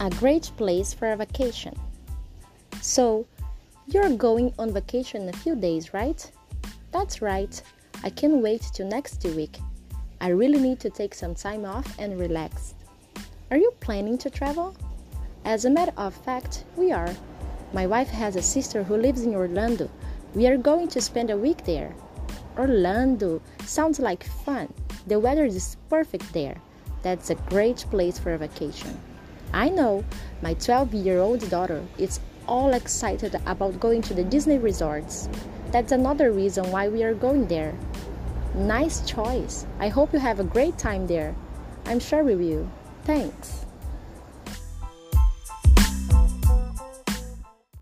a great place for a vacation. So, you're going on vacation in a few days, right? That's right. I can't wait till next week. I really need to take some time off and relax. Are you planning to travel? As a matter of fact, we are. My wife has a sister who lives in Orlando. We are going to spend a week there. Orlando sounds like fun. The weather is perfect there. That's a great place for a vacation. I know my 12 year old daughter is all excited about going to the Disney resorts. That's another reason why we are going there. Nice choice. I hope you have a great time there. I'm sure we will. Thanks.